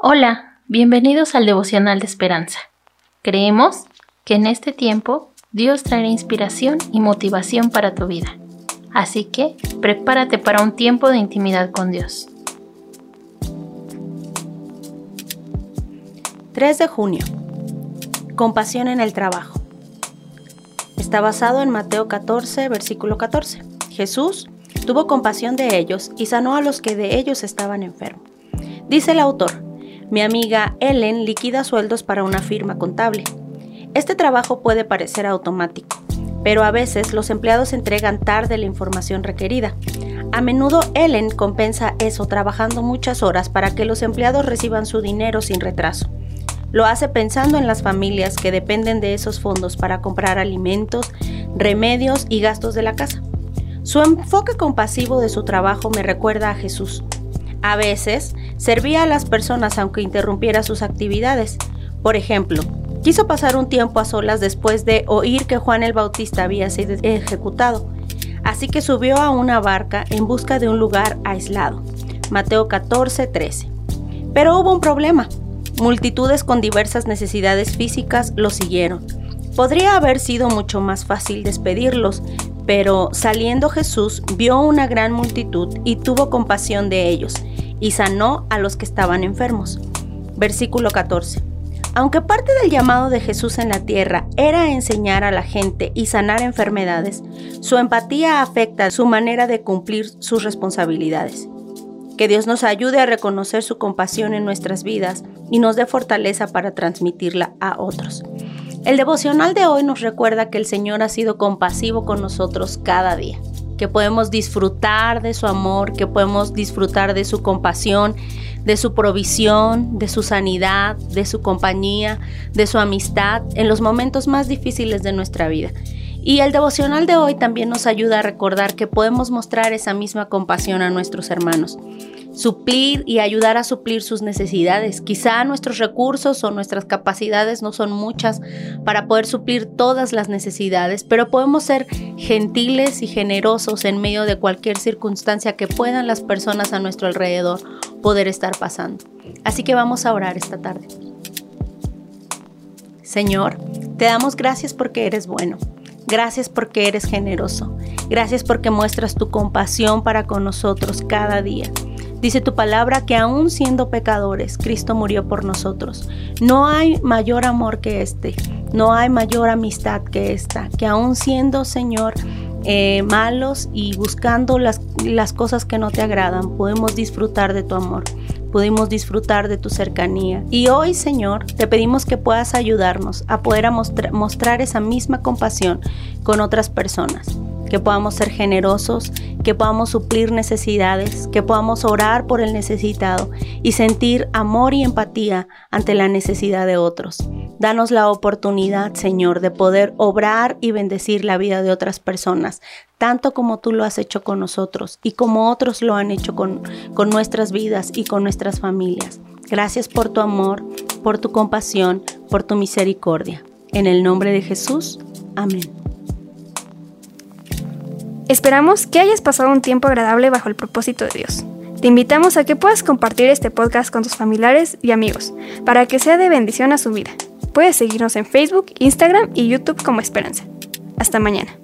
Hola, bienvenidos al devocional de esperanza. Creemos que en este tiempo Dios traerá inspiración y motivación para tu vida. Así que prepárate para un tiempo de intimidad con Dios. 3 de junio. Compasión en el trabajo. Está basado en Mateo 14, versículo 14. Jesús tuvo compasión de ellos y sanó a los que de ellos estaban enfermos. Dice el autor, mi amiga Ellen liquida sueldos para una firma contable. Este trabajo puede parecer automático, pero a veces los empleados entregan tarde la información requerida. A menudo Ellen compensa eso trabajando muchas horas para que los empleados reciban su dinero sin retraso. Lo hace pensando en las familias que dependen de esos fondos para comprar alimentos, remedios y gastos de la casa. Su enfoque compasivo de su trabajo me recuerda a Jesús. A veces, servía a las personas aunque interrumpiera sus actividades. Por ejemplo, quiso pasar un tiempo a solas después de oír que Juan el Bautista había sido ejecutado, así que subió a una barca en busca de un lugar aislado. Mateo 14, 13. Pero hubo un problema. Multitudes con diversas necesidades físicas lo siguieron. Podría haber sido mucho más fácil despedirlos, pero saliendo Jesús vio una gran multitud y tuvo compasión de ellos, y sanó a los que estaban enfermos. Versículo 14. Aunque parte del llamado de Jesús en la tierra era enseñar a la gente y sanar enfermedades, su empatía afecta su manera de cumplir sus responsabilidades. Que Dios nos ayude a reconocer su compasión en nuestras vidas y nos dé fortaleza para transmitirla a otros. El devocional de hoy nos recuerda que el Señor ha sido compasivo con nosotros cada día, que podemos disfrutar de su amor, que podemos disfrutar de su compasión, de su provisión, de su sanidad, de su compañía, de su amistad en los momentos más difíciles de nuestra vida. Y el devocional de hoy también nos ayuda a recordar que podemos mostrar esa misma compasión a nuestros hermanos suplir y ayudar a suplir sus necesidades. Quizá nuestros recursos o nuestras capacidades no son muchas para poder suplir todas las necesidades, pero podemos ser gentiles y generosos en medio de cualquier circunstancia que puedan las personas a nuestro alrededor poder estar pasando. Así que vamos a orar esta tarde. Señor, te damos gracias porque eres bueno. Gracias porque eres generoso. Gracias porque muestras tu compasión para con nosotros cada día. Dice tu palabra que aún siendo pecadores, Cristo murió por nosotros. No hay mayor amor que este, no hay mayor amistad que esta, que aún siendo, Señor, eh, malos y buscando las, las cosas que no te agradan, podemos disfrutar de tu amor pudimos disfrutar de tu cercanía. Y hoy, Señor, te pedimos que puedas ayudarnos a poder mostrar esa misma compasión con otras personas que podamos ser generosos, que podamos suplir necesidades, que podamos orar por el necesitado y sentir amor y empatía ante la necesidad de otros. Danos la oportunidad, Señor, de poder obrar y bendecir la vida de otras personas, tanto como tú lo has hecho con nosotros y como otros lo han hecho con, con nuestras vidas y con nuestras familias. Gracias por tu amor, por tu compasión, por tu misericordia. En el nombre de Jesús, amén. Esperamos que hayas pasado un tiempo agradable bajo el propósito de Dios. Te invitamos a que puedas compartir este podcast con tus familiares y amigos para que sea de bendición a su vida. Puedes seguirnos en Facebook, Instagram y YouTube como Esperanza. Hasta mañana.